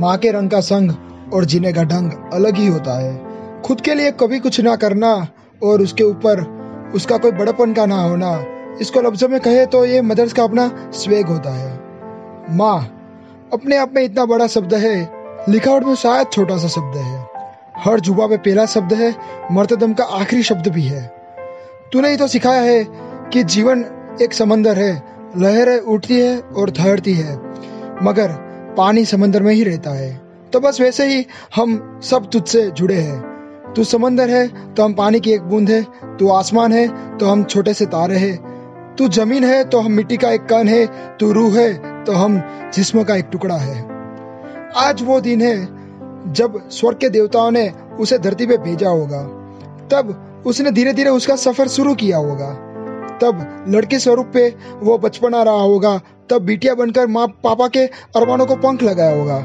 माँ के रंग का संग और जीने का ढंग अलग ही होता है। खुद के लिए कभी कुछ ना करना और उसके ऊपर उसका कोई बड़पन का ना होना। इसको लफ्जों में कहे तो ये मदर्स का अपना स्वेग होता है। माँ, अपने आप में इतना बड़ा शब्द है। लिखावट में शायद छोटा सा शब्द है। हर जुबा पे पहला शब्द है, मर्तदम का आखिरी शब्द भी है। तूने ही तो सिखाया है कि जीवन एक समंदर है। लहरें उठती है और ठहरती है। मगर पानी समंदर में ही रहता है। तो बस वैसे ही हम सब तुझसे जुड़े हैं। तू समंदर है तो हम पानी की एक बूंद है। तू आसमान है तो हम छोटे से तारे हैं। तू ज़मीन है तो हम मिट्टी का एक कण है। तू रूह है तो हम जिस्म का एक टुकड़ा है। आज वो दिन है, जब स्वर्ग के देवताओं ने उसे धरती पे भेजा होगा। तब उसने धीरे धीरे उसका सफ़र शुरू किया होगा। तब लड़के स्वरूप पे वो बचपन आ रहा होगा। तब बिटिया बनकर माँ पापा के अरमानों को पंख लगाया होगा।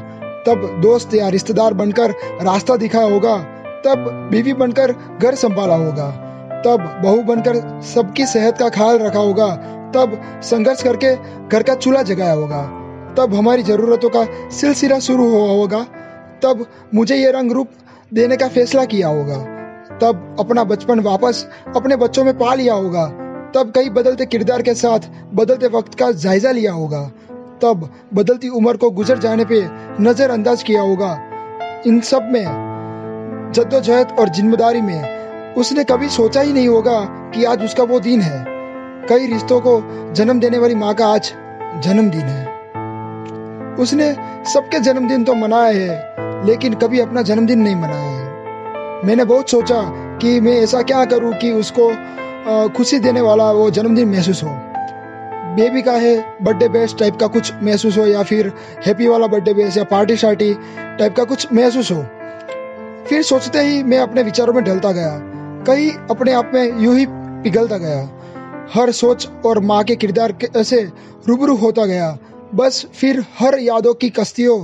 तब दोस्त या रिश्तेदार बनकर रास्ता दिखाया होगा। तब बीवी बनकर घर संभाला होगा। तब बहू बनकर सबकी सेहत का ख्याल रखा होगा। तब संघर्ष करके घर का चूल्हा जगाया होगा। तब हमारी जरूरतों का सिलसिला शुरू हुआ होगा। तब मुझे ये रंग रूप देने का फैसला किया होगा। तब अपना बचपन वापस अपने बच्चों में पा लिया होगा। तब कई बदलते किरदार के साथ बदलते वक्त का जायजा लिया होगा। तब बदलती उम्र को गुजर जाने पे नजरअंदाज किया होगा। इन सब में जद्दोजहद और ज़िम्मेदारी में उसने कभी सोचा ही नहीं होगा कि आज उसका वो दिन है। कई रिश्तों को जन्म देने वाली माँ का आज जन्मदिन है। उसने सबके जन्मदिन तो मनाए हैं, लेकिन कभी अपना जन्मदिन नहीं मनाया है। मैंने बहुत सोचा कि मैं ऐसा क्या करूँ कि उसको खुशी देने वाला वो जन्मदिन महसूस हो। बेबी का है बर्थडे बेस्ट टाइप का कुछ महसूस हो या फिर हैप्पी वाला बर्थडे बेस्ट या पार्टी शार्टी टाइप का कुछ महसूस हो। फिर सोचते ही मैं अपने विचारों में ढलता गया। कहीं अपने आप में यूँ ही पिघलता गया। हर सोच और माँ के किरदार से रूबरू होता गया। बस फिर हर यादों की कश्तियों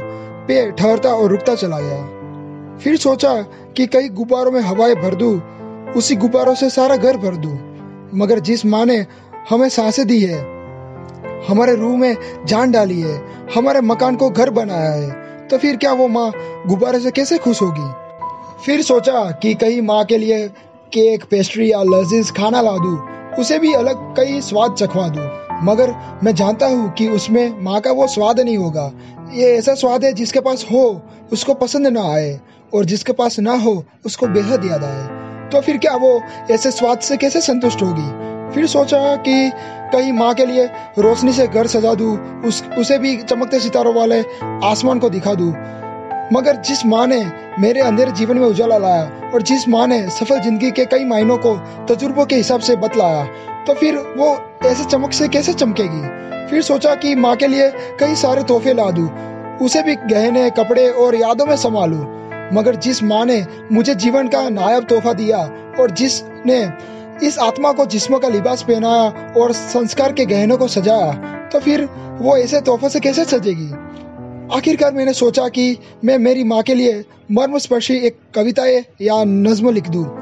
पे ठहरता और रुकता चला गया। फिर सोचा कि कई गुब्बारों में हवाएँ भर दूँ, उसी गुब्बारों से सारा घर भर दूँ। मगर जिस माँ ने हमें साँसें दी है, हमारे रूह में जान डाली है, हमारे मकान को घर बनाया है तो फिर क्या वो माँ गुब्बारे से कैसे खुश होगी? फिर सोचा कि कहीं माँ के लिए केक, पेस्ट्री या लजीज खाना ला दूँ, उसे भी अलग कई स्वाद चखवा दूँ। मगर मैं जानता हूँ कि उसमें माँ का वो स्वाद नहीं होगा। ये ऐसा स्वाद है जिसके पास हो, उसको पसंद ना आए, और जिसके पास ना हो, उसको बेहद याद आए। तो फिर क्या वो ऐसे स्वाद से कैसे संतुष्ट होगी? फिर सोचा कि कहीं माँ के लिए रोशनी से घर सजा दूँ, उस, उसे भी चमकते सितारों वाले आसमान को दिखा दूँ। मगर जिस माँ ने मेरे अंधेरे जीवन में उजाला लाया और जिस माँ ने सफल ज़िंदगी के कई मायनों को तजुर्बों के हिसाब से बतलाया तो फिर वो ऐसे चमक से कैसे चमकेगी? फिर सोचा कि माँ के लिए कई सारे तोहफे ला दूँ, उसे भी गहने, कपड़े और यादों में संभालू। मगर जिस माँ ने मुझे जीवन का नायब तोहफा दिया और जिसने इस आत्मा को जिस्म का लिबास पहनाया और संस्कार के गहनों को सजाया तो फिर वो ऐसे तोहफे से कैसे सजेगी? आखिरकार मैंने सोचा कि मैं मेरी माँ के लिए मर्मस्पर्शी एक कविताएँ या नज्म लिख दूँ।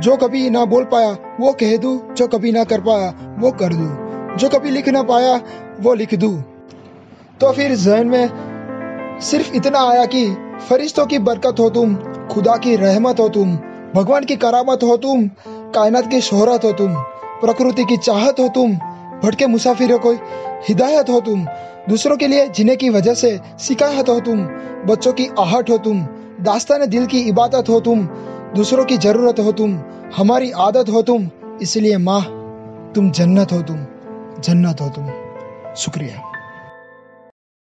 जो कभी ना बोल पाया, वो कह दूँ। जो कभी ना कर पाया, वो कर दूँ। जो कभी लिख ना पाया, वो लिख दूँ। तो फिर जहन में सिर्फ़ इतना आया कि फरिश्तों की बरकत हो तुम खुदा की रहमत हो तुम भगवान की करामत हो तुम कायनात की शोहरत हो तुम प्रकृति की चाहत हो तुम भटके मुसाफिरों को हिदायत हो तुम दूसरों के लिए जीने की वजह से शिकायत हो तुम बच्चों की आहट हो तुम दास्तान दिल की इबादत हो तुम दूसरों की ज़रूरत हो तुम हमारी आदत हो तुम इसलिए माँ तुम जन्नत हो तुम जन्नत हो तुम शुक्रिया